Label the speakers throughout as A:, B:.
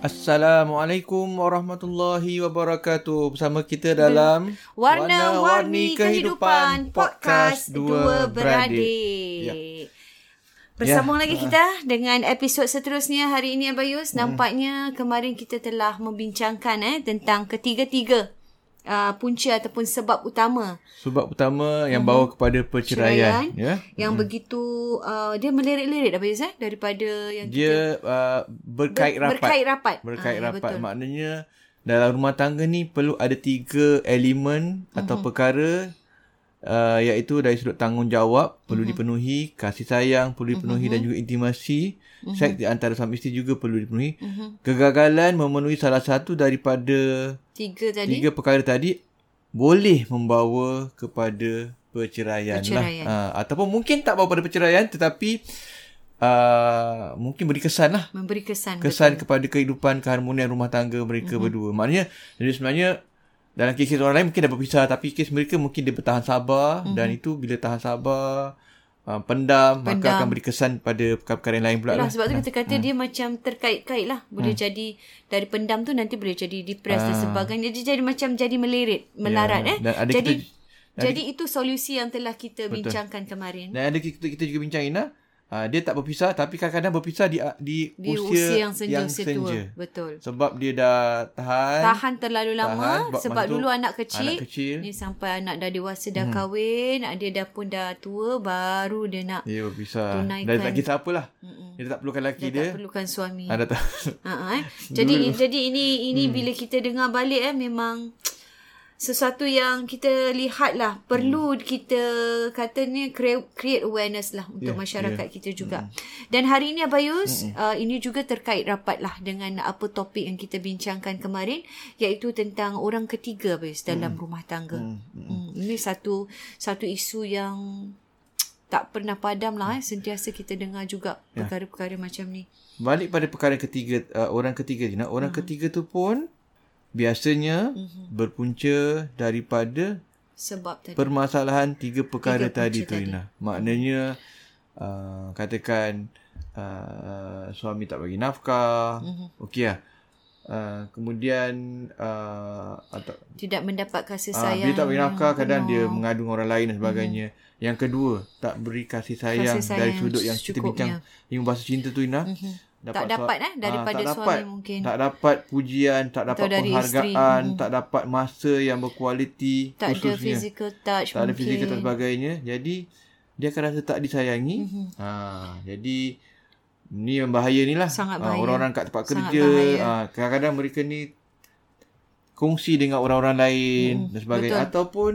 A: Assalamualaikum warahmatullahi wabarakatuh. Bersama kita dalam
B: Warna-Warni Kehidupan Podcast Dua Beradik. Ya. Bersama ya. lagi kita dengan episod seterusnya hari ini Abayus. Hmm. Nampaknya kemarin kita telah membincangkan eh tentang ketiga-tiga uh, punca ataupun sebab utama.
A: Sebab utama yang uh-huh. bawa kepada perceraian, ya.
B: Yang uh-huh. begitu uh, dia melirik-lirik apa eh daripada yang
A: dia kita, uh, berkait ber, rapat.
B: Berkait rapat.
A: Berkait uh, rapat. Betul. Maknanya dalam rumah tangga ni perlu ada tiga elemen uh-huh. atau perkara uh, iaitu dari sudut tanggungjawab perlu uh-huh. dipenuhi, kasih sayang perlu dipenuhi uh-huh. dan juga intimasi. Uh-huh. Seks di antara suami isteri juga perlu dipenuhi. Uh-huh. Kegagalan memenuhi salah satu daripada
B: tiga tadi
A: tiga perkara tadi boleh membawa kepada perceraian, perceraian. lah. Ha, ataupun mungkin tak bawa pada perceraian tetapi uh, mungkin beri kesan lah.
B: Memberi kesan.
A: Kesan betul. kepada kehidupan keharmonian rumah tangga mereka uh-huh. berdua. Maknanya jadi sebenarnya dalam kes orang lain mungkin dah berpisah tapi kes mereka mungkin dia bertahan sabar uh-huh. dan itu bila tahan sabar uh, pendam, pendam, maka akan beri kesan pada perkara-perkara yang lain pula
B: lah. Sebab tu kita kata hmm. dia macam terkait-kait lah. Boleh hmm. jadi dari pendam tu nanti boleh jadi depressed uh. dan ah. sebagainya. Jadi jadi macam jadi melirit, melarat yeah. eh. Dan ada jadi kita, jadi itu solusi yang telah kita betul. bincangkan kemarin.
A: Dan ada kita, kita juga bincang Ina. Uh, dia tak berpisah tapi kadang-kadang berpisah di di,
B: di
A: usia,
B: usia yang senja, yang senja.
A: Betul. Sebab dia dah tahan.
B: Tahan terlalu lama tahan, sebab dulu anak kecil. Anak kecil. Ni sampai anak dah dewasa dah hmm. kahwin, dia dah pun dah tua baru dia nak
A: Dia berpisah. Tunaikan. Dan tak kisah apalah. Mm-mm. Dia tak perlukan lelaki dia.
B: Dia tak perlukan suami.
A: Ada tak.
B: Ha eh. Jadi jadi ini ini hmm. bila kita dengar balik eh memang sesuatu yang kita lihat lah perlu hmm. kita katanya create, create awareness lah untuk yeah, masyarakat yeah. kita juga hmm. dan hari ini Abayus hmm. uh, ini juga terkait rapat lah dengan apa topik yang kita bincangkan kemarin iaitu tentang orang ketiga Abayus dalam hmm. rumah tangga hmm. Hmm. Hmm. ini satu satu isu yang tak pernah padam lah eh. sentiasa kita dengar juga yeah. perkara-perkara macam ni
A: balik pada perkara ketiga uh, orang ketiga Jina. orang hmm. ketiga tu pun biasanya mm-hmm. berpunca daripada
B: sebab tadi.
A: permasalahan tiga perkara tiga tadi tu Ina. Maknanya uh, katakan uh, suami tak bagi nafkah. Mm-hmm. Okey lah. Uh, kemudian uh, atau
B: tidak mendapat kasih sayang. Uh,
A: dia tak bagi nafkah kadang dia mengadu orang lain dan sebagainya. Mm-hmm. Yang kedua, tak beri kasih sayang, kasih sayang dari sudut yang kita bincang lima bahasa cinta tu Ina. Mm-hmm
B: dapat tak dapat eh daripada
A: uh,
B: suami mungkin
A: tak dapat pujian tak dapat penghargaan hmm. tak dapat masa yang berkualiti
B: tak khususnya. ada physical touch
A: tak mungkin. ada physical touch sebagainya jadi dia akan rasa tak disayangi mm-hmm. ha jadi ni yang bahaya ni lah ha, orang-orang kat tempat Sangat kerja ha, kadang-kadang mereka ni kongsi dengan orang-orang lain mm, dan sebagainya betul. ataupun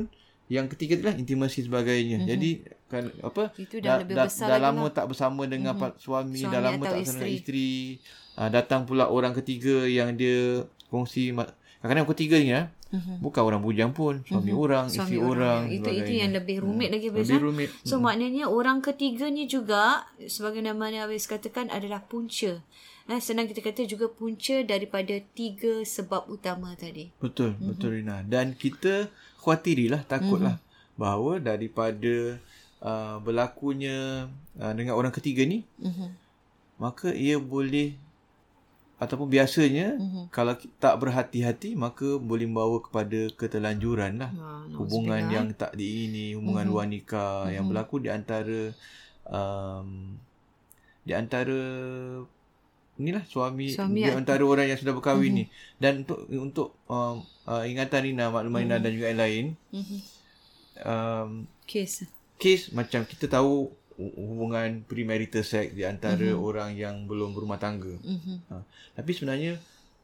A: yang ketiga tu lah intimasi sebagainya mm-hmm. jadi kan apa
B: itu dah, dah lebih besar
A: dah, dah lama lah. tak bersama dengan mm-hmm. suami, suami dah lama tak bersama dengan isteri uh, datang pula orang ketiga yang dia kongsi kadang-kadang ketiga ni ya, bukan orang bujang pun, suami orang,
B: Mhm. Suami
A: isteri orang,
B: ya. Itu itu yang lebih rumit lagi Hafiz.
A: lebih rumit.
B: So maknanya orang ketiga ni juga sebagai nama yang Hafiz katakan adalah punca. Eh, senang kita kata juga punca daripada tiga sebab utama tadi.
A: Betul, mm-hmm. betul Rina. Dan kita khawatirilah, takutlah mm-hmm. bahawa daripada uh, berlakunya uh, dengan orang ketiga ni,
B: Mm-hmm.
A: maka ia boleh ataupun biasanya mm-hmm. kalau tak berhati-hati maka boleh membawa kepada keterlanjuran lah.
B: Ha,
A: hubungan yang tak diini, hubungan mm-hmm. nikah mm-hmm. yang berlaku di antara um, di antara inilah suami,
B: Suami
A: di antara orang yang sudah berkahwin mm-hmm. ni dan untuk untuk um, uh, ingatan Rina maklumat Rina dan juga yang lain
B: Mm-hmm.
A: um,
B: Kes.
A: Kes macam kita tahu hu- hubungan premarital sex di antara mm-hmm. orang yang belum berumah tangga
B: Mm-hmm.
A: ha. tapi sebenarnya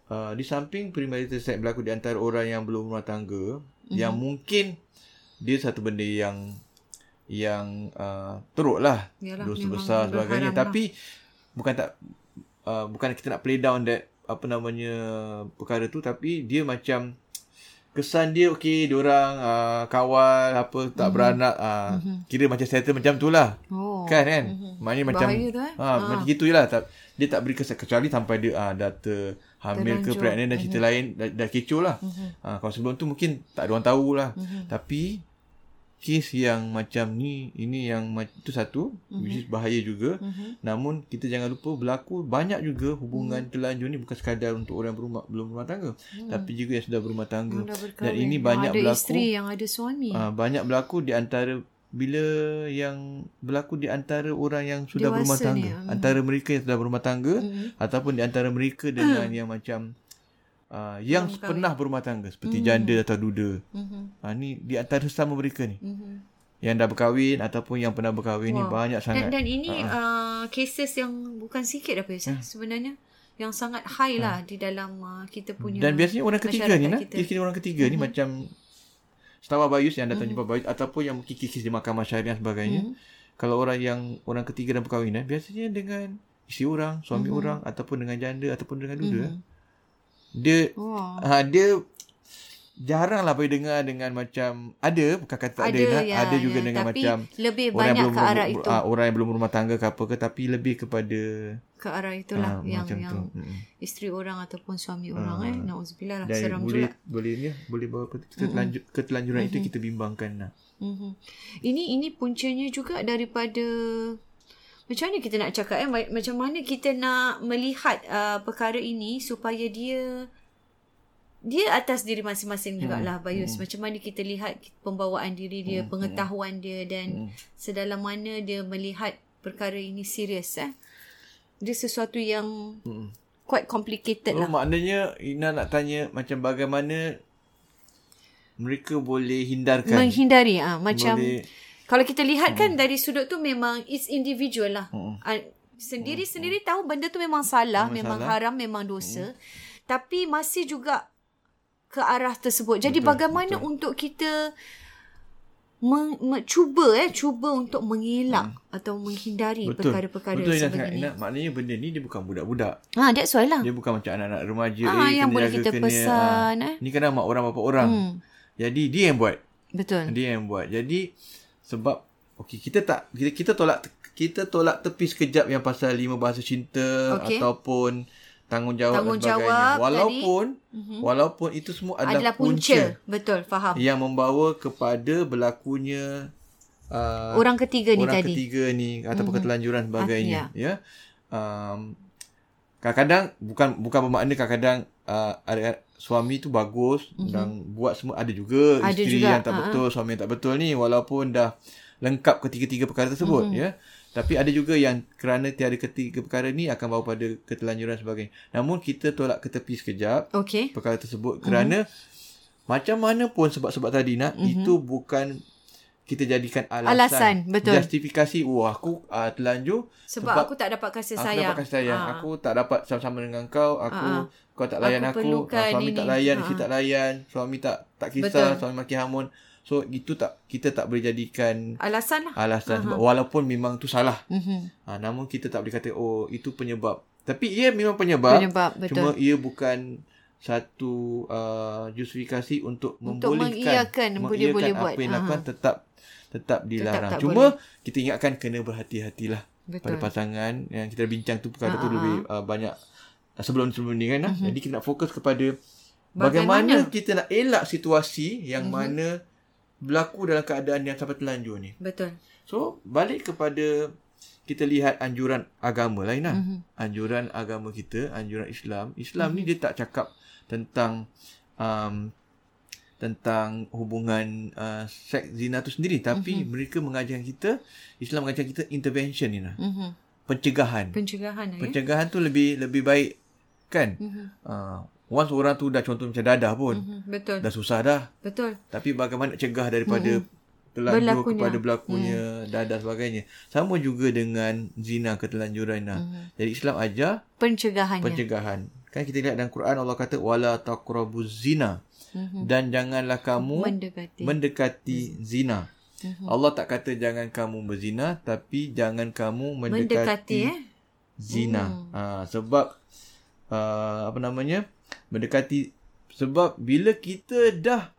A: uh, di samping premarital sex berlaku di antara orang yang belum berumah tangga mm-hmm. yang mungkin dia satu benda yang yang uh, teruk lah
B: Yalah,
A: dosa besar sebagainya
B: lah.
A: tapi bukan tak uh, bukan kita nak play down that apa namanya perkara tu tapi dia macam kesan dia okey diorang uh, kawal apa tak mm-hmm. beranak uh, mm-hmm. kira macam settle macam tu lah
B: Oh.
A: kan kan mm-hmm. maknanya macam
B: tu, eh?
A: ha, macam gitu je lah tak, dia tak beri kesan kecuali sampai dia uh, dah terhamil ke
B: Terlanjur.
A: pregnant dan cerita lain dah, dah kecoh lah
B: Mhm.
A: ha, kalau sebelum tu mungkin tak ada orang tahu lah tapi kes yang macam ni ini yang itu satu
B: Mhm.
A: which is bahaya juga namun kita jangan lupa berlaku banyak juga hubungan
B: Mhm.
A: terlanjur ni bukan sekadar untuk orang berumah belum berumah tangga tapi juga yang sudah berumah tangga
B: berkahwin.
A: dan ini banyak
B: ada
A: berlaku
B: isteri, yang ada suami.
A: Ah, banyak berlaku di antara bila yang berlaku di antara orang yang sudah
B: Dewasa
A: berumah
B: ni,
A: tangga
B: ah.
A: antara mereka yang sudah berumah tangga
B: Mhm.
A: ataupun di antara mereka dengan yang macam uh, yang
B: Belum
A: pernah berumah tangga seperti janda atau duda.
B: Mhm.
A: ha, ni di antara sesama mereka ni.
B: Mhm.
A: yang dah berkahwin ataupun yang pernah berkahwin ni banyak
B: Dan,
A: sangat.
B: dan ini uh, cases yang bukan sikit apa ya. sebenarnya yang sangat high lah di dalam uh, kita punya
A: dan biasanya orang ketiga ni nah
B: kita.
A: orang ketiga ni macam setawa bayus yang datang jumpa bayus ataupun yang mungkin kikis di mahkamah syariah dan sebagainya. Kalau orang yang orang ketiga dan perkahwinan biasanya dengan isteri orang suami orang ataupun dengan janda ataupun dengan duda dia
B: Wah.
A: ha, dia jarang lah boleh dengar dengan macam ada bukan kata tak ada,
B: Ada,
A: ada,
B: ya,
A: ada juga
B: ya.
A: dengan
B: Tapi
A: macam
B: lebih
A: orang yang
B: banyak
A: belum
B: ke arah itu.
A: ah, orang yang belum berumah tangga ke apa ke tapi lebih kepada
B: ke arah itulah
A: ah,
B: yang yang
A: tu
B: isteri orang ataupun suami orang eh. Nauzubillah lah. Seram
A: boleh
B: juga.
A: boleh ni boleh bawa ke- keterlanjur, keterlanjuran itu kita bimbangkan lah.
B: Mhm. Ini ini puncanya juga daripada macam mana kita nak cakap eh? Ma- macam mana kita nak melihat uh, perkara ini supaya dia dia atas diri masing-masing jugalah Bayus macam mana kita lihat pembawaan diri dia pengetahuan dia dan sedalam mana dia melihat perkara ini serius eh? Dia sesuatu yang quite complicated
A: Oh,
B: lah.
A: maknanya Ina nak tanya macam bagaimana mereka boleh hindarkan?
B: Menghindari ah macam
A: boleh
B: Kalau kita lihat kan dari sudut tu memang it's individual lah. Ah, Sendiri-sendiri tahu benda tu memang salah, memang haram, memang dosa. Tapi masih juga ke arah tersebut. Jadi bagaimana untuk kita me, me, cuba eh cuba untuk mengelak atau menghindari
A: betul
B: perkara-perkara
A: betul
B: sebegini.
A: cakap Ina maknanya benda ni dia bukan budak-budak
B: Ha, that's why lah.
A: dia bukan macam anak-anak remaja
B: Ah,
A: eh,
B: yang
A: kena
B: boleh
A: jaga,
B: kita
A: kena,
B: pesan,
A: ah.
B: eh.
A: ni kadang mak orang bapa orang
B: Hmm.
A: jadi dia yang buat
B: Betul.
A: dia yang buat jadi sebab okey kita tak kita, kita tolak kita tolak tepi sekejap yang pasal lima bahasa cinta
B: Okey.
A: ataupun tanggungjawab dan
B: Tanggungjawab
A: sebagainya
B: tadi.
A: walaupun walaupun itu semua adalah,
B: Adalah punca. Betul, faham.
A: yang membawa kepada berlakunya uh,
B: Orang ketiga ni
A: orang
B: tadi.
A: ketiga ni ataupun keterlanjuran sebagainya
B: Ah,
A: ya um, kadang-kadang bukan bukan bermakna kadang-kadang uh, ada suami tu bagus mm-hmm. dan buat semua ada juga
B: Ada
A: isteri
B: juga,
A: yang tak
B: ha-ha.
A: betul suami yang tak betul ni walaupun dah lengkap ketiga-tiga perkara tersebut mm-hmm. ya tapi ada juga yang kerana tiada ketiga perkara ni akan bawa pada keterlanjuran sebagainya namun kita tolak ke tepi sekejap
B: Okey.
A: perkara tersebut kerana macam mana pun sebab-sebab tadi nak itu bukan kita jadikan alasan,
B: Alasan, betul.
A: justifikasi wah aku uh, terlanjur
B: Sebab, aku tak dapat kasih
A: aku
B: sayang.
A: dapat kasih sayang
B: Ah.
A: aku tak dapat sama-sama dengan kau aku kau tak layan
B: Aku
A: aku, ah, suami
B: ini.
A: tak layan
B: Ah.
A: isteri tak layan suami tak tak kisah
B: Betul.
A: suami maki hamun so itu tak kita tak boleh jadikan
B: Alasan lah.
A: alasan sebab walaupun memang tu salah
B: Mhm.
A: ha, namun kita tak boleh kata oh itu penyebab tapi ia memang penyebab,
B: Penyebab, betul.
A: cuma ia bukan satu uh, justifikasi untuk,
B: Untuk
A: membolehkan
B: mengiyakan
A: mengiyakan
B: boleh- boleh
A: apa
B: buat.
A: yang
B: Ha,
A: dilakukan tetap tetap dilarang.
B: tak
A: Cuma kita ingatkan kena berhati-hatilah
B: Betul.
A: pada pasangan yang kita bincang tu perkara
B: Ha,
A: tu
B: ha,
A: lebih uh, banyak uh, sebelum-sebelum ni kan. Uh-huh. Jadi kita nak fokus kepada bagaimana,
B: Mhm. Bagaimana? Mhm.
A: kita nak elak situasi yang uh-huh. mana berlaku dalam keadaan yang sampai terlanjur ni.
B: Betul.
A: So, balik kepada kita lihat anjuran agama lain lah.
B: Mhm.
A: Mm-hmm. Anjuran agama kita, anjuran Islam. Islam mm-hmm. ni dia tak cakap tentang um, tentang hubungan uh, seks zina tu sendiri. Tapi mm-hmm. mereka mengajarkan kita, Islam mengajarkan kita intervention ni lah.
B: Mhm.
A: Pencegahan.
B: Pencegahan ya.
A: Pencegahan tu lebih lebih baik kan?
B: Mhm.
A: Uh, once orang tu dah contoh macam dadah pun.
B: Mhm. Betul.
A: Dah susah dah.
B: Betul.
A: Tapi bagaimana nak cegah daripada mm-hmm. terlanjur
B: Berlakunya.
A: kepada berlakunya mm. dan sebagainya. Sama juga dengan zina keterlanjuran. Mm.
B: Mhm.
A: Jadi Islam ajar
B: Pencegahannya.
A: pencegahan. Kan kita lihat dalam Quran Allah kata wala taqrabuz zina.
B: Mhm.
A: Dan janganlah kamu
B: Mendekati.
A: mendekati zina.
B: Mhm.
A: Allah tak kata jangan kamu berzina tapi jangan kamu mendekati,
B: Mendekati eh.
A: zina. Ha, sebab uh, apa namanya? Mendekati sebab bila kita dah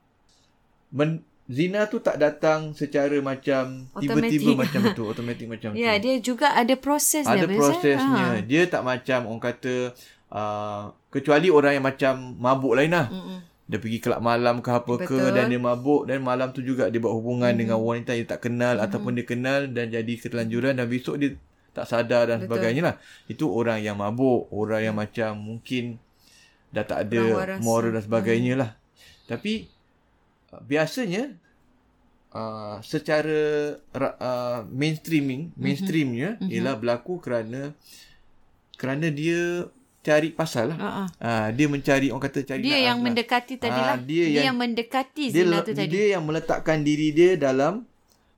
A: men, zina tu tak datang secara macam tiba-tiba
B: Automatik.
A: macam tu, automatik macam
B: Ya,
A: tu.
B: dia juga ada proses
A: Ada
B: dia.
A: Prosesnya.
B: Ha.
A: Dia tak macam orang kata uh, kecuali orang yang macam mabuk lain lah.
B: Mm-mm.
A: Dia pergi kelab malam ke apa ke
B: Betul.
A: dan dia mabuk dan malam tu juga dia buat hubungan mm. dengan wanita yang tak kenal mm. ataupun dia kenal dan jadi keterlanjuran dan besok dia tak sadar dan
B: Betul.
A: sebagainya lah. Itu orang yang mabuk, orang yang macam mungkin dah tak ada moral dan sebagainya lah. Tapi uh, biasanya uh, secara ra- uh, mainstreaming, mainstreamnya mm-hmm. ialah berlaku kerana kerana dia cari pasal lah.
B: Ha.
A: Ah, dia mencari orang kata cari
B: Dia
A: naas
B: yang
A: lah.
B: mendekati tadi
A: Ah,
B: lah.
A: dia
B: Dia,
A: yang-
B: yang mendekati
A: dia,
B: zina
A: le-
B: tu tadi.
A: dia yang meletakkan diri dia dalam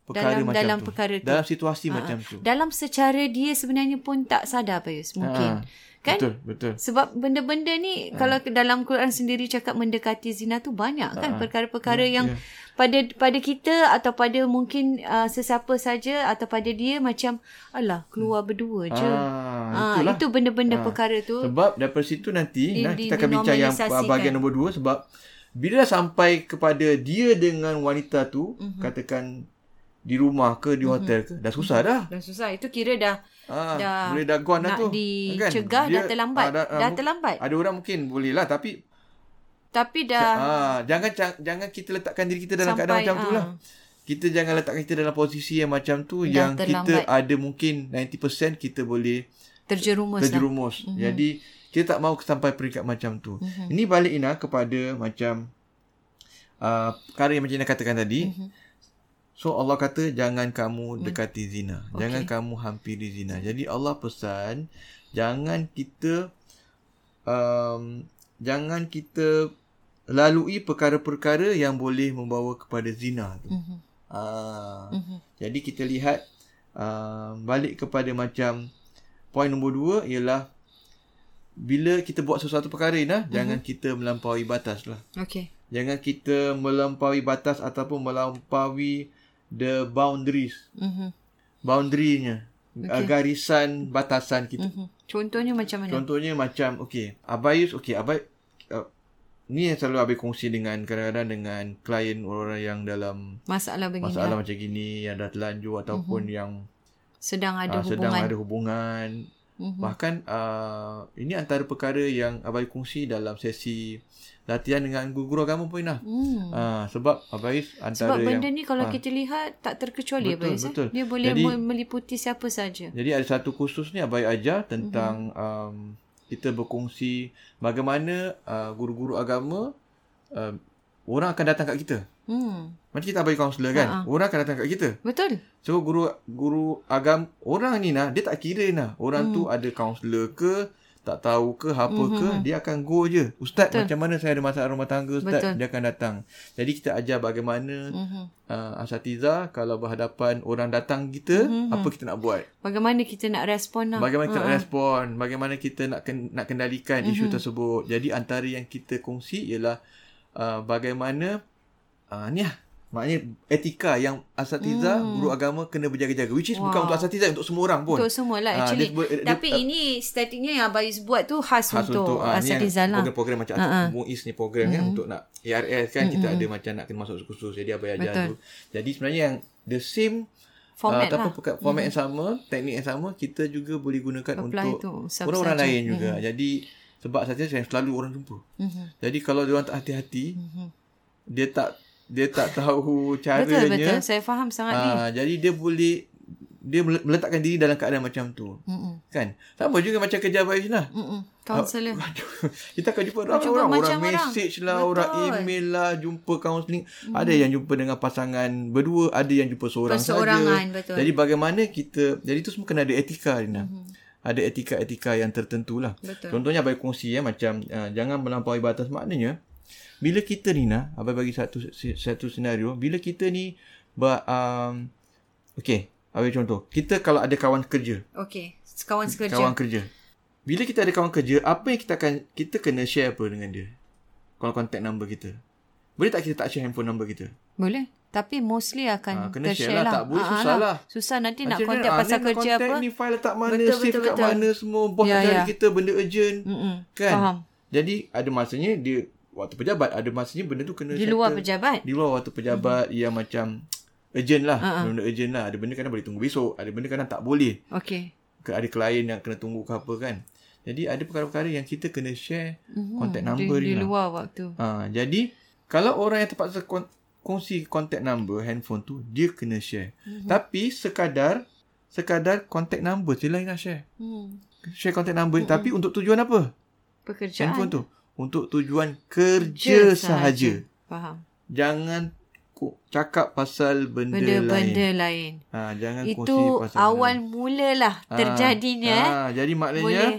A: perkara
B: Dalam-
A: macam
B: dalam
A: tu.
B: perkara tu.
A: Dalam situasi
B: Ha,
A: macam tu.
B: Dalam secara dia sebenarnya pun tak sadar Payus. Mungkin.
A: Ha,
B: Kan?
A: Betul, betul.
B: Sebab benda-benda ni
A: Ha.
B: kalau dalam Quran sendiri cakap mendekati zina tu banyak kan perkara-perkara
A: Ya,
B: yang
A: ya.
B: pada pada kita atau pada mungkin uh, sesiapa saja atau pada dia macam alah keluar berdua je.
A: Ah,
B: Ah, itu benda-benda
A: Ah.
B: perkara tu.
A: Sebab daripada situ nanti
B: Di-
A: nah, kita akan bincang yang bahagian nombor dua sebab bila sampai kepada dia dengan wanita tu
B: Mhm.
A: katakan di rumah ke di hotel ke dah susah dah.
B: Dah susah. Itu kira dah
A: Ah,
B: dah
A: boleh dah gone dah
B: nak
A: tu.
B: dicegah dah terlambat.
A: ah,
B: dah
A: mu-
B: terlambat.
A: Ada orang mungkin boleh lah tapi
B: Tapi dah
A: ah, jangan jangan kita letakkan diri kita dalam keadaan
B: Sampai,
A: macam tu
B: ah.
A: lah. Kita jangan letakkan kita dalam posisi yang macam tu
B: Dah
A: yang kita
B: terlambat.
A: ada mungkin 90% kita boleh
B: terjerumus lah.
A: terjerumus. Mm-hmm. Jadi kita tak mahu sampai peringkat macam tu.
B: Mhm.
A: Mm-hmm. Ini balik Ina kepada macam uh, perkara yang macam Ina katakan tadi.
B: Mhm.
A: So Allah kata jangan kamu dekati zina.
B: Okey.
A: Jangan kamu hampiri zina. Jadi Allah pesan jangan kita um, jangan kita lalui perkara-perkara yang boleh membawa kepada zina tu.
B: Mhm.
A: Ah,
B: Mhm.
A: jadi kita lihat uh, balik kepada macam poin nombor dua ialah bila kita buat sesuatu perkara ni
B: Mhm.
A: jangan kita melampaui batas lah.
B: Okey.
A: Jangan kita melampaui batas ataupun melampaui the boundaries.
B: Mhm.
A: Boundary-nya. Okay. Garisan batasan kita.
B: Mhm. Contohnya macam mana?
A: Contohnya macam okey, Abayus okey, Abay uh, ni yang selalu Abay kongsi dengan kadang-kadang dengan klien orang yang dalam
B: Masalah begini.
A: masalah
B: lah.
A: macam gini yang dah terlanjur ataupun yang
B: Sedang ada
A: uh, sedang
B: hubungan.
A: ada hubungan.
B: Mhm.
A: Bahkan uh, ini antara perkara yang Abai kongsi dalam sesi latihan dengan guru-guru agama pun Inah.
B: Hmm.
A: Uh, sebab Abais antara
B: Sebab benda
A: yang
B: ni kalau
A: ah.
B: kita lihat tak terkecuali
A: Betul,
B: Is, eh?
A: betul.
B: Dia boleh
A: Jadi-
B: meliputi siapa saja.
A: jadi ada satu kursus ni Abai ajar tentang
B: Mhm.
A: um, kita berkongsi bagaimana uh, guru-guru agama uh, orang akan datang kat kita.
B: Hmm.
A: Macam kita Abai kaunselor kan.
B: Ha, ha.
A: Orang akan datang kat kita.
B: Betul.
A: So guru guru agam orang ni nah dia tak kira nah orang
B: Hmm.
A: tu ada kaunselor ke tak tahu ke apa ke dia akan go je. Ustaz
B: Betul.
A: macam mana saya ada masalah rumah tangga ustaz
B: Betul.
A: dia akan datang. Jadi kita ajar bagaimana
B: Mhm.
A: uh, asatiza kalau berhadapan orang datang kita
B: Mhm.
A: apa kita nak buat.
B: Bagaimana kita nak respon lah.
A: Bagaimana kita
B: Ah,
A: nak
B: ah.
A: respon, bagaimana kita nak ken, nak kendalikan isu
B: Mhm.
A: tersebut. Jadi antara yang kita kongsi ialah uh, bagaimana uh, ni lah Maknanya etika yang asatiza hmm. guru agama kena berjaga-jaga. Which is wow. bukan untuk asatiza untuk semua orang pun.
B: Untuk semua lah
A: Ah,
B: actually.
A: dia sebut- dia-
B: Tapi
A: dia-
B: ini statiknya yang Abayus buat tu khas,
A: khas
B: untuk,
A: untuk yang
B: asatiza lah.
A: program-program macam
B: Ah, ah.
A: uh-huh. MUIS ni program kan untuk nak ARS kan kita ada macam nak kena masuk khusus jadi abai ajar tu. Jadi sebenarnya yang the same
B: Format
A: uh,
B: lah.
A: Format yang sama, teknik yang sama kita juga boleh gunakan
B: Apply
A: untuk
B: tu,
A: orang-orang lain juga. Jadi sebab saja yang selalu orang jumpa.
B: Mhm.
A: Jadi kalau dia orang tak hati-hati,
B: Mhm.
A: dia tak dia tak tahu caranya.
B: Betul betul. Saya faham sangat ni.
A: Ah, jadi dia boleh dia mele- meletakkan diri dalam keadaan macam tu.
B: Mm-mm.
A: Kan? Sama juga macam kerja Abang Isna.
B: Mm-mm. Kaunselor.
A: kita akan jumpa
B: jumpa
A: orang, message lah,
B: Betul.
A: orang email lah, jumpa kaunseling. Hmm. Ada yang jumpa dengan pasangan berdua, ada yang jumpa seorang saja.
B: Perseorangan, betul.
A: Jadi bagaimana kita, jadi itu semua kena ada etika Rina. Hmm. Ada etika-etika yang tertentu lah.
B: Betul.
A: Contohnya Abai kongsi ya, macam uh, jangan melampaui batas maknanya. Bila kita Rina, Abai bagi satu satu senario, bila kita ni ber, um, okay, Abai contoh. Kita kalau ada kawan kerja,
B: Okey. Kawan sekerja.
A: Kawan kerja. Bila kita ada kawan kerja, apa yang kita akan kita kena share apa dengan dia? Kalau contact number kita. Boleh tak kita tak share handphone number kita?
B: Boleh. Tapi mostly akan
A: Ah, kena share lah.
B: lah.
A: Tak boleh,
B: Ah,
A: susah
B: ah
A: lah.
B: Susah nanti nak
A: Macam
B: contact
A: mana?
B: pasal
A: ni nak
B: kerja
A: contact
B: apa.
A: Ni file letak mana,
B: Betul,
A: save
B: betul,
A: kat
B: betul.
A: mana semua. Bos
B: Ya,
A: nak cari
B: ya.
A: kita benda urgent.
B: Mm-mm.
A: Kan?
B: Faham.
A: Jadi ada masanya dia waktu pejabat, ada masanya benda tu kena
B: Di luar
A: settle.
B: pejabat.
A: Di luar waktu pejabat mm-hmm. yang macam urgent lah.
B: Ah, ah.
A: Benda urgent lah. Ada benda kadang boleh tunggu besok. Ada benda kadang tak boleh.
B: Okey.
A: Ke- Ada klien yang kena tunggu ke apa kan. Jadi ada perkara-perkara yang kita kena share
B: Mhm.
A: contact
B: Di,
A: number
B: di
A: ni lah.
B: luar waktu.
A: Ha, jadi kalau orang yang terpaksa kon- kongsi contact number handphone tu dia kena share.
B: Mhm.
A: Mm-hmm. Tapi sekadar sekadar contact number je lah yang nak share.
B: Hmm.
A: Share contact number mm-hmm. tapi untuk tujuan apa?
B: Pekerjaan.
A: Handphone tu untuk tujuan kerja sahaja.
B: Faham.
A: Jangan ku- cakap pasal benda,
B: Benda-benda
A: lain.
B: lain.
A: Ha, jangan kongsi
B: Itu
A: pasal
B: awal
A: benda.
B: mulalah
A: Ha,
B: terjadinya. eh.
A: Ha, jadi maknanya
B: Boleh.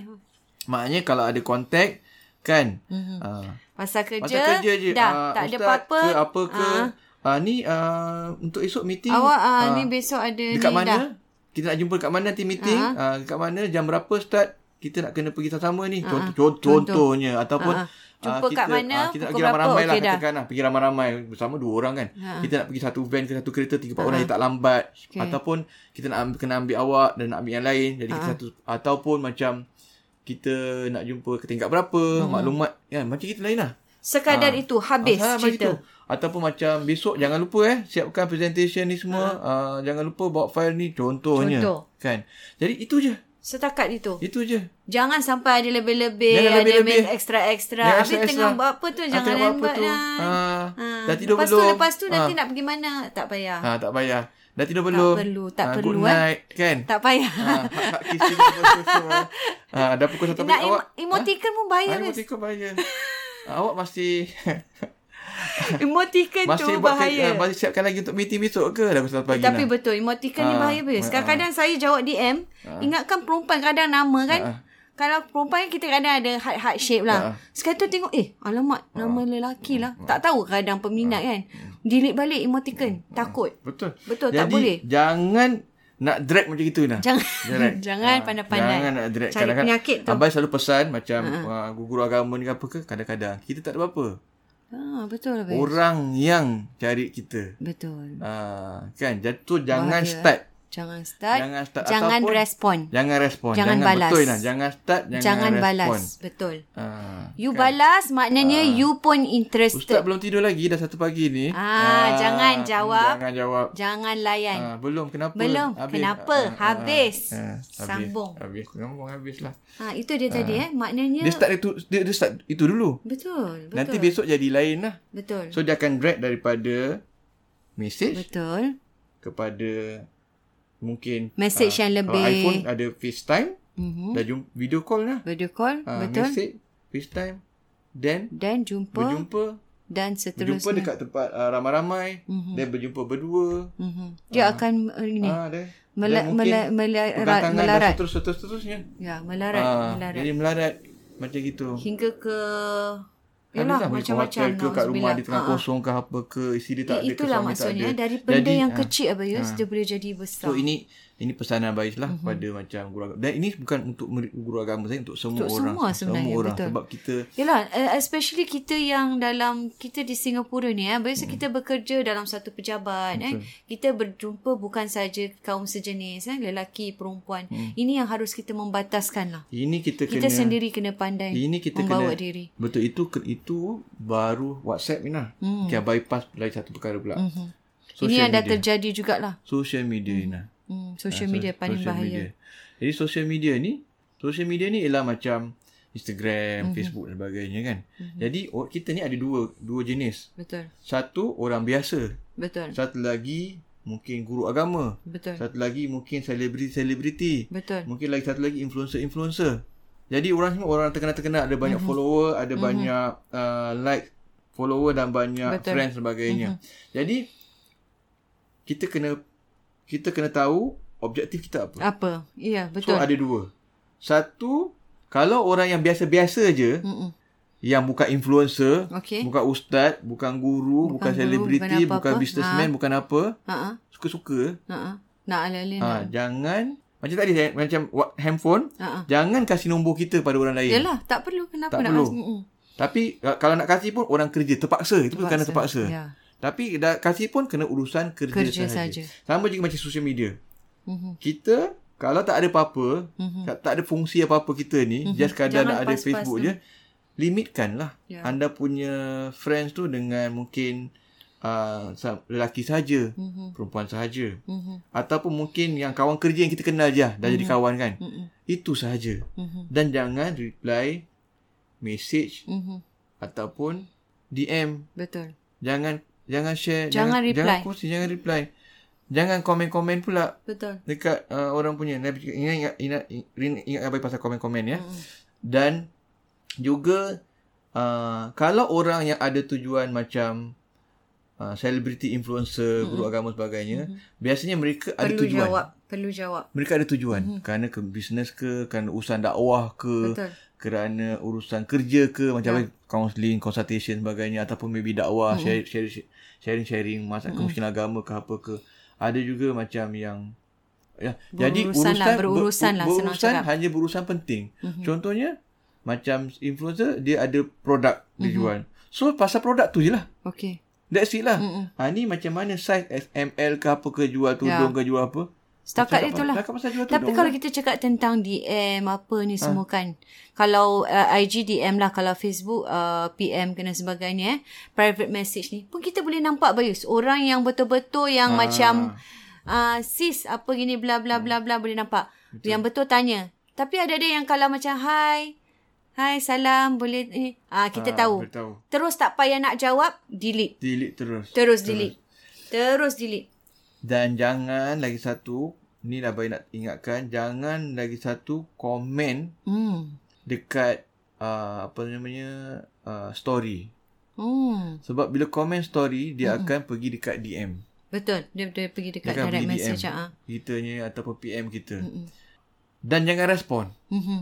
A: maknanya kalau ada contact kan.
B: Mhm.
A: Ha,
B: Pasal kerja,
A: Pasal kerja je.
B: dah
A: Ah,
B: tak ada
A: ustaz
B: apa-apa.
A: ke apa ke.
B: Ah.
A: Ah, ni ah, untuk esok meeting.
B: Awak ah,
A: ah,
B: ni besok ada
A: dekat
B: ni
A: mana?
B: dah.
A: Kita nak jumpa dekat mana nanti meeting?
B: Ah.
A: Ah, dekat mana? Jam berapa start? Kita nak kena pergi sama-sama ni.
B: Ah,
A: Contoh,
B: ah.
A: contoh, contohnya ataupun
B: Ah, ah. Jumpa
A: ah,
B: kat mana,
A: kita nak
B: pukul
A: pergi ramai-ramai lah
B: okey dah.
A: katakan lah. Pergi ramai-ramai bersama dua orang kan.
B: Ah.
A: Kita nak pergi satu van ke satu kereta tiga empat
B: Ah,
A: orang yang tak lambat.
B: Okey.
A: Ataupun kita nak ambil, kena ambil awak dan nak ambil yang lain. Jadi kita
B: Ah, ah.
A: satu ataupun macam kita nak jumpa ke tingkat berapa,
B: Hmm.
A: maklumat kan macam kita lain lah.
B: Sekadar
A: Ah.
B: itu habis
A: macam
B: cerita.
A: itu. Ataupun macam besok jangan lupa eh siapkan presentation ni semua. Uh, jangan lupa bawa file ni contohnya.
B: Contoh.
A: Kan. Jadi itu je.
B: Setakat itu.
A: Itu je.
B: Jangan sampai ada lebih-lebih,
A: Jangan
B: ada
A: lebih-lebih.
B: main extra-extra. Habis
A: extra-extra.
B: tengah buat apa tu
A: Ah,
B: jangan
A: buat apa tu. Ah,
B: Ah.
A: dah tidur
B: lepas
A: belum?
B: Tu, lepas tu nanti
A: Ah.
B: nak pergi mana? Tak payah.
A: Ha, tak payah. Dah tidur belum?
B: perlu, tak
A: Ah,
B: perlu,
A: Good
B: eh.
A: night kan.
B: Tak payah.
A: Ha. Ha, dah pukul satu
B: Nak
A: pagi awak.
B: emo- emoticon pun bayar
A: Ha, emoticon bahaya. Ah, awak masih
B: Emoticon tu
A: masih buat
B: bahaya.
A: uh, masih siapkan lagi untuk meeting besok ke dah pukul satu pagi
B: Tapi
A: nak?
B: betul emoticon ni
A: Ah,
B: bahaya
A: ah,
B: Kadang-kadang saya jawab DM, ingatkan perempuan kadang nama kan.
A: Ah, ah.
B: Kalau perempuan kita kadang ada heart heart shape
A: Ah,
B: lah. Sekali tu tengok eh alamat nama lelaki lah. Tak tahu kadang peminat kan. Delete balik emoticon. Takut.
A: Betul.
B: Betul,
A: Jadi,
B: tak boleh.
A: jangan nak drag macam itu nah.
B: Jangan
A: Drag.
B: jangan
A: Ah,
B: pandai-pandai.
A: Jangan nak drag.
B: Cari
A: Kadang-kadang
B: penyakit tu.
A: Abai selalu pesan macam uh, guru agama ni ke apa ke kadang-kadang kita tak ada apa-apa.
B: Ah, betul lah.
A: Orang yang cari kita.
B: Betul.
A: Uh, kan jatuh jangan
B: Bahaya,
A: start.
B: Jangan start.
A: Jangan start
B: Jangan
A: ataupun
B: respon.
A: Jangan respon.
B: Jangan balas.
A: Betul nah. Jangan start jangan,
B: Jangan,
A: respon.
B: balas. Betul.
A: Uh,
B: You balas maknanya you pun interested.
A: Ustaz belum tidur lagi dah satu pagi ni.
B: Ah, jangan jawab.
A: Jangan jawab.
B: Jangan layan.
A: Ah, belum kenapa?
B: Belum. Kenapa? Habis.
A: ah,
B: Sambung.
A: Habis. Sambung habis lah.
B: Ha, itu dia tadi eh. Maknanya
A: Dia start itu dia, dia start itu dulu.
B: betul, betul.
A: Nanti besok jadi lain lah.
B: betul.
A: So dia akan drag daripada message
B: betul.
A: kepada mungkin
B: Message
A: ah,
B: yang
A: kalau
B: lebih-
A: iPhone ada FaceTime,
B: Mhm.
A: dah jumpa video call lah.
B: Video call,
A: Ah,
B: betul.
A: Message, FaceTime, then
B: Dan jumpa
A: berjumpa,
B: dan
A: berjumpa
B: seterusnya.
A: dekat tempat uh, ramai-ramai,
B: Mhm.
A: then berjumpa berdua.
B: Mhm. Dia akan uh, ini
A: Ah, then,
B: mela,
A: then
B: mela, mela, melarat.
A: dan seterus, seterus, seterusnya.
B: Ya, melarat,
A: Ah,
B: melarat.
A: Jadi melarat macam gitu.
B: Hingga ke Yalah,
A: lah ke
B: macam-macam.
A: hotel ke kat rumah dia tengah
B: Ha, ha.
A: kosong ke apa ke isteri dia tak
B: Eh,
A: ada
B: itulah maksudnya
A: ada.
B: dari benda
A: Jadi,
B: yang
A: ah,
B: kecil Abayus
A: ah.
B: dia boleh jadi besar.
A: So ini ini pesanan Bais lah mm-hmm. pada macam guru agama. Dan ini bukan untuk guru agama saya untuk semua
B: Untuk
A: orang.
B: semua sebenarnya,
A: Semua orang
B: betul.
A: sebab kita
B: Yalah, uh, especially kita yang dalam kita di Singapura ni eh, biasa
A: Hmm.
B: kita bekerja dalam satu pejabat eh. Kita berjumpa bukan saja kaum sejenis eh, lelaki, perempuan. Ini yang harus kita membataskan lah.
A: ini kita,
B: Kita
A: kena
B: sendiri kena pandai
A: ini kita
B: membawa
A: kena
B: diri.
A: Betul itu itu baru WhatsApp ni lah. Mm. Kita bypass lagi satu perkara pula.
B: Mhm.
A: Social
B: Ini yang dah
A: media.
B: terjadi jugalah.
A: Social media ni lah.
B: Hmm, social
A: Ah,
B: media
A: so-
B: paling
A: social
B: bahaya.
A: Media. Jadi social media ni, social media ni ialah macam Instagram,
B: Mhm.
A: Facebook dan sebagainya kan. Jadi oh, kita ni ada dua dua jenis.
B: Betul.
A: Satu orang biasa,
B: Betul.
A: satu lagi mungkin guru agama,
B: Betul.
A: satu lagi mungkin selebriti-selebriti,
B: Betul.
A: mungkin lagi satu lagi influencer-influencer. Jadi orang semua orang terkenal-terkenal ada banyak
B: Mhm.
A: follower, ada banyak uh, like follower dan banyak
B: Betul.
A: Friends sebagainya. Jadi kita kena kita kena tahu objektif kita apa.
B: Apa? Ya,
A: So
B: betul.
A: ada dua. Satu, kalau orang yang biasa-biasa je,
B: Mm-mm.
A: yang bukan influencer,
B: Okey.
A: bukan ustaz, bukan guru,
B: Bukan
A: selebriti,
B: bukan
A: bukan, businessman, bukan apa,
B: Ha-ha.
A: suka-suka.
B: Ha-ha. Nak ala-ala
A: Ha,
B: nak.
A: jangan macam tadi saya macam handphone,
B: Ha-ha.
A: jangan kasih nombor kita pada orang lain.
B: Yalah, tak perlu. Kenapa
A: Tak
B: nak
A: perlu.
B: kasi? Mm-mm.
A: Tapi kalau nak kasih pun orang kerja terpaksa, itu pun kerana terpaksa.
B: Ya.
A: Tapi dah kasih pun kena urusan kerja,
B: Kerja
A: sahaja.
B: saja.
A: Sama juga macam social media.
B: Mhm.
A: Kita kalau tak ada apa-apa,
B: Mhm.
A: tak, tak ada fungsi apa-apa kita ni, just kadar
B: Jangan
A: nak ada Facebook
B: tu.
A: je, limitkanlah
B: Ya.
A: anda punya friends tu dengan mungkin uh, lelaki saja,
B: Mhm.
A: perempuan sahaja.
B: Mhm.
A: Ataupun mungkin yang kawan kerja yang kita kenal je, dah jadi kawan kan.
B: Mhm.
A: Itu sahaja.
B: Mhm.
A: Dan jangan reply message
B: Mhm.
A: ataupun DM.
B: Betul.
A: Jangan jangan share,
B: Jangan reply.
A: Jangan kongsi, jangan reply. Jangan komen-komen pula
B: Betul.
A: dekat uh, orang punya Nabi cakap, ingat ingat ingat ingat, ingat pasal komen-komen ya.
B: Mm-mm.
A: Dan juga uh, kalau orang yang ada tujuan macam uh, selebriti influencer, guru agama sebagainya, biasanya mereka ada
B: Perlu
A: tujuan.
B: jawab. Perlu jawab.
A: Mereka ada tujuan kerana ke bisnes ke, kerana urusan dakwah ke,
B: Betul.
A: kerana urusan kerja ke, macam apa counselling, consultation sebagainya ataupun maybe dakwah, share- share- sharing-sharing masalah kemiskinan agama ke apa ke. Ada juga macam yang ya, jadi
B: Berurusan
A: urusan
B: lah, berurusan lah, senang
A: berurusan
B: cakap.
A: hanya berurusan penting. Contohnya macam influencer dia ada produk dia jual. So pasal produk tu je lah.
B: Okey.
A: That's it lah. Ha, ni macam mana size SML ke apa ke jual tudung
B: Ya.
A: ke jual apa.
B: Setakat.
A: Cakap pasal jual
B: Tapi kalau
A: lah.
B: kita cakap tentang DM apa ni semua kan. Kalau uh, IG DM lah. Kalau Facebook uh, PM ke dan sebagainya eh. Private message ni. Pun kita boleh nampak Bayus. Orang yang betul-betul yang macam uh, sis apa gini bla bla bla bla boleh nampak. Betul. Yang betul tanya. Tapi ada ada yang kalau macam hai. Hai salam boleh ni. Ah kita
A: Ah,
B: tahu.
A: tahu.
B: Terus tak payah nak jawab. Delete.
A: Delete terus.
B: Terus delete. Terus delete.
A: Dan jangan lagi satu, ni lah baik nak ingatkan, jangan lagi satu komen
B: Hmm.
A: dekat uh, apa namanya uh, story.
B: Hmm.
A: Sebab bila komen story, dia akan pergi dekat DM.
B: Betul. Dia, dia pergi
A: Dia
B: dekat
A: akan
B: direct
A: pergi
B: message.
A: DM
B: Ah.
A: kitanya ataupun PM kita. Dan jangan respon.
B: Mhm.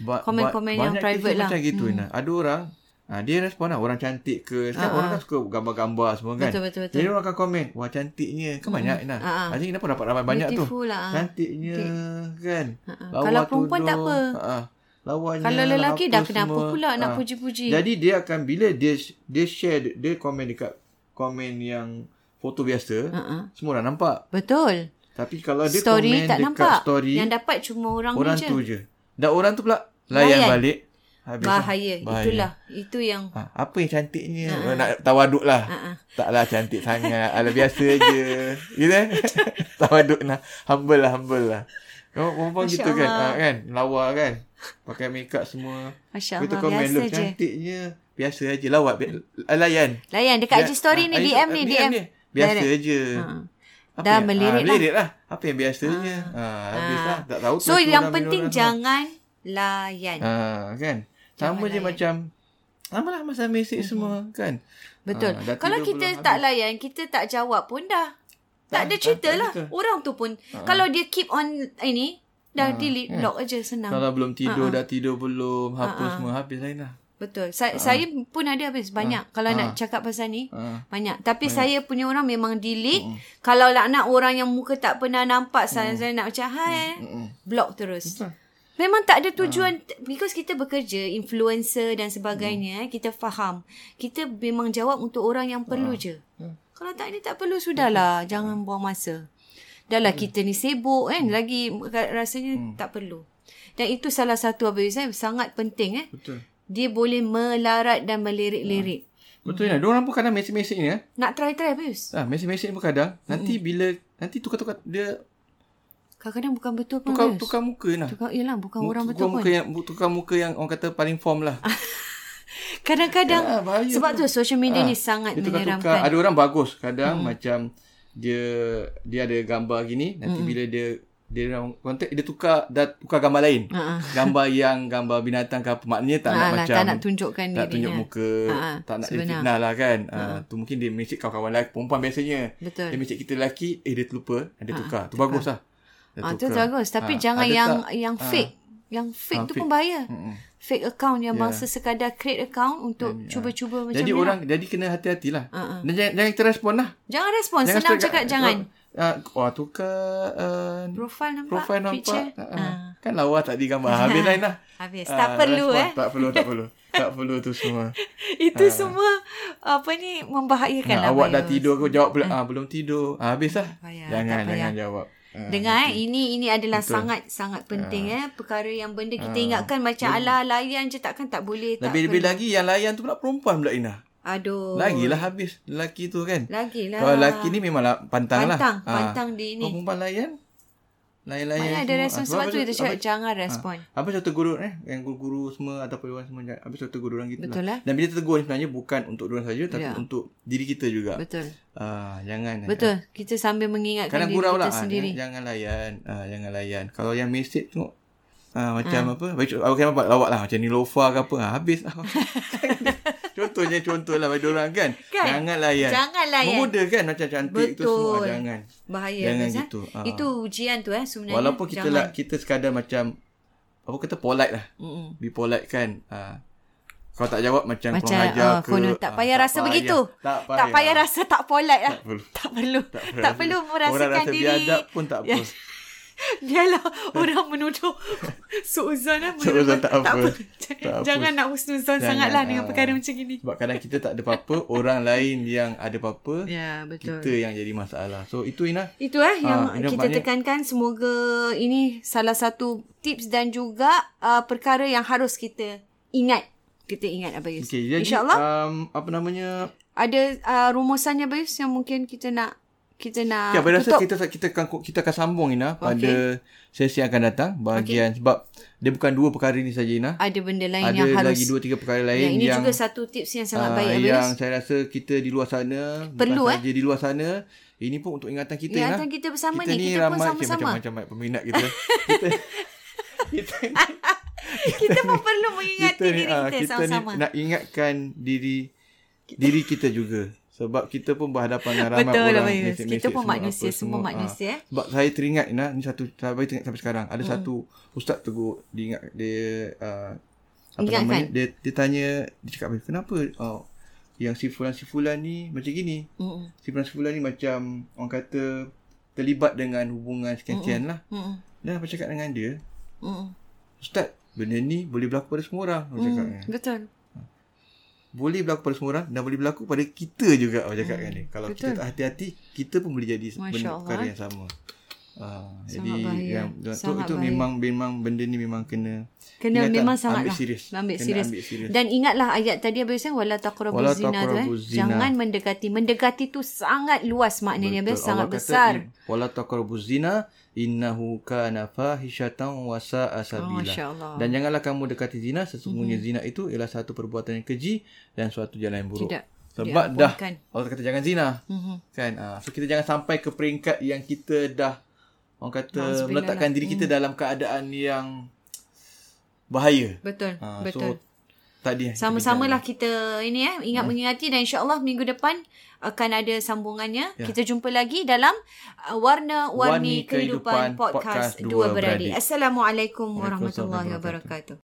A: Ba-
B: Komen-komen
A: ba-
B: yang
A: banyak
B: private lah.
A: macam gitu hmm. Ada orang ha, Dia respon lah Orang cantik ke Sekarang orang kan suka gambar-gambar semua kan
B: Betul, betul, betul.
A: Jadi orang akan komen Wah cantiknya Kan banyak Ina
B: Ah, ah.
A: Asyik kenapa dapat ramai banyak tu
B: Beautiful lah, ah.
A: Cantiknya kan
B: ah. Kalau perempuan tak apa.
A: ha, Lawanya
B: Kalau lelaki dah kenapa
A: semua.
B: pula nak
A: Ah.
B: puji-puji.
A: Jadi dia akan Bila dia dia share Dia komen dekat Komen yang Foto biasa
B: Uh-uh.
A: Semua orang nampak
B: Betul.
A: Tapi kalau dia
B: story
A: komen
B: tak
A: dekat
B: nampak.
A: story
B: Yang dapat cuma orang,
A: Orang
B: je.
A: tu je Dan orang tu pula Layan,
B: Layan.
A: balik Habis lah.
B: Bahaya. Itulah. Itu yang
A: Ha, apa yang cantiknya? Uh-huh. Nak tawaduk lah. Uh-huh. Taklah cantik sangat. Alah biasa je. Gitu kan? tawaduk lah. Humble lah, humble lah. Kau perempuan
B: Masya
A: gitu kan? Ha, kan? Lawa kan? Pakai make up semua.
B: Masya Allah.
A: komen
B: Biasa
A: look
B: je.
A: cantiknya. Biasa je. Lawak. Bi- Layan.
B: Layan. Dekat IG story
A: Ha,
B: ni.
A: ah,
B: DM ni.
A: DM
B: DM.
A: ni. Biasa
B: Direct.
A: je.
B: Ha.
A: Apa
B: Dah
A: yang-
B: melirik
A: ah,
B: lah.
A: melirik lah. Apa yang biasanya. Ha, habis lah. Tak tahu.
B: So yang penting
A: orang-
B: jangan layan.
A: Ha, kan? Sama je macam sama lah masa mesej semua kan.
B: Betul.
A: Ah, dah
B: Kalau kita
A: belum
B: tak layan, kita tak jawab pun dah. Tak
A: Tak-
B: ada
A: tak-
B: cerita
A: tak
B: lah.
A: ada.
B: Orang tu pun. Kalau dia keep on ini, dah delete,
A: kan?
B: block aja senang.
A: Kalau belum tidur dah tidur belum, apa semua habis lain lah.
B: Betul. Sa- saya pun ada habis banyak kalau nak cakap pasal ni.
A: Ah.
B: Banyak. Tapi saya punya orang memang delete. Kalau nak nak orang yang muka tak pernah nampak saya, saya nak macam hai. Block terus.
A: Betul.
B: Memang tak ada tujuan because kita bekerja influencer dan sebagainya eh, kita faham. Kita memang jawab untuk orang yang perlu je. Kalau tak ni tak perlu sudahlah, jangan buang masa. Dahlah kita ni sibuk kan, lagi rasanya tak perlu. Dan itu salah satu apa saya sangat penting eh.
A: Betul.
B: Dia boleh melarat dan melirik-lirik.
A: Betul ni. Diorang pun kadang mesej-mesej ni eh.
B: Nak try-try Pius.
A: Ah, mesej-mesej ni pun kadang nanti bila nanti tukar-tukar dia
B: Kadang-kadang bukan betul pun
A: tukar tukar muka lah.
B: Tukar, yelah bukan
A: Mu-
B: orang betul pun.
A: muka yang tukar muka yang orang kata paling form lah.
B: Kadang-kadang
A: Ya, bahaya
B: sebab tu social media
A: Ah,
B: ni sangat menyeramkan.
A: Ada orang bagus kadang hmm. macam dia dia ada gambar gini nanti hmm. bila dia dia orang kontak dia tukar dah tukar gambar lain.
B: Ha-ha.
A: Gambar yang gambar binatang ke apa maknanya tak nak
B: Ah, lah,
A: macam
B: tak nak tunjukkan
A: tak
B: dirinya.
A: tunjuk muka,
B: Ha-ha,
A: tak nak
B: sebenar.
A: fitnah lah kan. Ah, tu mungkin dia mesej kawan-kawan lelaki perempuan biasanya.
B: Betul.
A: Dia mesej kita lelaki, eh dia terlupa, dia tukar. Tu bagus lah.
B: Ah, tu bagus. Tapi
A: Ah,
B: jangan yang
A: tak?
B: yang
A: Ah.
B: fake. Yang fake
A: Ah,
B: tu
A: fake.
B: pun bahaya.
A: Mm-mm.
B: Fake account yang
A: Ya.
B: bangsa sekadar create account untuk cuba-cuba macam
A: Jadi
B: ni
A: orang
B: lah.
A: jadi kena hati-hatilah.
B: Ah,
A: Dan jangan, jangan kita respon lah.
B: Jangan respon. Senang
A: cakap-
B: jangan.
A: Uh, wah tukar uh,
B: Profile nampak.
A: profile nampak.
B: Picture.
A: Uh,
B: Ah.
A: Kan lawa tadi gambar. Habis lain lah.
B: Habis.
A: Ah,
B: tak perlu
A: respon.
B: eh.
A: Tak perlu, tak perlu. tak perlu tu semua.
B: Itu semua apa ni membahayakan
A: Nah,
B: lah.
A: awak dah tidur ke jawab belum? Ah, belum tidur. Ah, habis lah.
B: payah,
A: jangan, jangan jawab. Ah,
B: Dengar eh ini ini adalah sangat sangat penting eh perkara yang benda kita
A: Ah.
B: ingatkan macam ala layan je takkan tak boleh tak
A: Lebih-lebih lagi yang layan tu pula perempuan pula Ina.
B: Aduh.
A: Lagilah habis lelaki tu kan.
B: Lagilah.
A: Kalau lelaki ni memanglah pantang, lah.
B: Pantang, pantang dia ni.
A: Kalau perempuan layan, layan-layan
B: Mana ada respon
A: Ah,
B: sebab tu
A: habis-
B: dia cakap jangan respon.
A: Habis saya tegur eh yang guru-guru semua ataupun orang semua habis saya tegur orang gitu
B: Betul lah.
A: Dan bila tegur ni sebenarnya bukan untuk orang saja tapi
B: Ya.
A: untuk diri kita juga.
B: Betul.
A: Ah jangan.
B: Betul. Kita sambil mengingatkan
A: Kadang
B: diri kita
A: lah ah,
B: sendiri.
A: jangan, jangan layan. Ah jangan layan. Kalau yang mesej tengok ah
B: Hmm.
A: macam apa? Baik okay, nampak lawak lah macam Nilofa ke apa. Ah, habis lah. Contohnya contoh lah bagi orang kan.
B: Kan?
A: Jangan layan.
B: Jangan layan.
A: Memudah kan macam cantik tu semua
B: Betul.
A: jangan.
B: Bahaya
A: Jangan
B: eh?
A: gitu. Ah.
B: Itu ujian tu eh sebenarnya.
A: Walaupun kita
B: jangan.
A: lah kita sekadar macam apa kata polite lah.
B: Mm-mm.
A: Be polite kan. Ha. Kau tak jawab macam,
B: Macam
A: kurang ajar
B: uh,
A: ke.
B: konon tak
A: Ah,
B: payah rasa
A: payah.
B: begitu.
A: Tak payah.
B: Tak payah rasa tak polite lah.
A: Tak perlu.
B: Tak perlu.
A: Tak
B: Tak perlu merasakan
A: Orang rasa
B: diri.
A: biadab pun tak apa.
B: Biarlah orang menuduh suuzon eh.
A: Suuzon tak apa.
B: Tak apa.
A: Tak apa.
B: Jangan nak husnuzon sangatlah dengan
A: ah.
B: perkara macam ini.
A: Sebab kadang kita tak ada apa-apa, orang lain yang ada apa-apa,
B: Ya, betul.
A: kita yang jadi masalah. So itu Ina.
B: Itu eh yang
A: Ah, ini
B: kita
A: maknanya-
B: tekankan semoga ini salah satu tips dan juga uh, perkara yang harus kita ingat. Kita ingat Abayus.
A: Okay, jadi
B: InsyaAllah
A: um, apa namanya?
B: ada uh, rumusannya Abayus yang mungkin kita nak kita nak
A: Ya,
B: tutup.
A: kita kita akan kita akan sambung Ina pada sesi yang akan datang bahagian sebab dia bukan dua perkara ini saja Ina.
B: ada benda lain
A: Ada
B: yang harus
A: lagi dua tiga perkara lain
B: yang ini
A: yang
B: juga satu tips yang sangat
A: Ah,
B: baik Abayus.
A: yang saya rasa kita di luar sana
B: Perlu,
A: bukan
B: eh?
A: saja di luar sana ini pun untuk ingatan kita
B: Ingatan
A: Ina.
B: kita bersama
A: kita
B: ni, kita pun
A: ramai
B: sama-sama.
A: macam-macam baik peminat kita kita kita
B: kita pun perlu mengingati
A: kita ni
B: diri
A: ah,
B: kita,
A: kita ni
B: sama-sama.
A: nak ingatkan diri diri kita juga sebab kita pun berhadapan dengan ramai
B: Betul,
A: orang mesej-mesej
B: Kita pun
A: semua,
B: manusia,
A: apa
B: semua
A: Ah,
B: manusia, eh.
A: sebab saya teringat Ina ni satu saya teringat sampai sekarang ada
B: Hmm.
A: satu ustaz tegur dia ingat dia uh, apa
B: Ingatkan.
A: namanya dia dia tanya dia cakap kenapa oh, yang si fulan si fulan ni macam gini
B: Mm-mm.
A: si fulan si fulan ni macam orang kata terlibat dengan hubungan sekian-sekian lah
B: Mm-mm.
A: dan apa cakap dengan dia
B: Mm-mm.
A: ustaz benda ni boleh berlaku pada semua orang dia.
B: Betul.
A: Boleh berlaku pada semua orang dan boleh berlaku pada kita juga aku cakap dengan dia kalau
B: Betul.
A: kita tak hati-hati kita pun boleh jadi
B: Masya
A: benda
B: Allah,
A: perkara yang sama Ah,
B: Sangat
A: jadi
B: bahaya.
A: yang tu,
B: Sangat
A: itu
B: bahaya.
A: memang memang benda ni memang kena
B: Kena memang sangat
A: ambil
B: lah.
A: serius
B: Ambil serius.
A: ambil serius
B: Dan ingatlah ayat tadi Abis kan wala taqrabu
A: Wala
B: zina tu eh.
A: zina.
B: Jangan mendekati. Mendekati tu sangat luas maknanya
A: Betul.
B: sangat
A: Allah
B: besar.
A: "In- wala taqrabu zina innahu kana fahishatan wa sa'a
B: Oh,
A: sabila
B: Masya-Allah.
A: dan janganlah kamu dekati zina sesungguhnya zina itu ialah satu perbuatan yang keji dan suatu jalan yang buruk
B: Tidak.
A: sebab dah. Allah kata jangan zina
B: Mhm.
A: kan ah so kita jangan sampai ke peringkat yang kita dah orang kata meletakkan
B: lah.
A: diri kita dalam keadaan yang bahaya
B: Betul.
A: Ah,
B: Betul.
A: so tadi yang kita
B: Sama-sama lah kita ini eh ingat mengingati dan insya-Allah minggu depan akan ada sambungannya.
A: Ya.
B: Kita jumpa lagi dalam uh, Warna-Warni
A: Warni
B: Kehidupan
A: Kehidupan
B: Podcast
A: Podcast
B: Dua Beradik.
A: Beradik.
B: Assalamualaikum
A: warahmatullahi
B: wabarakatuh.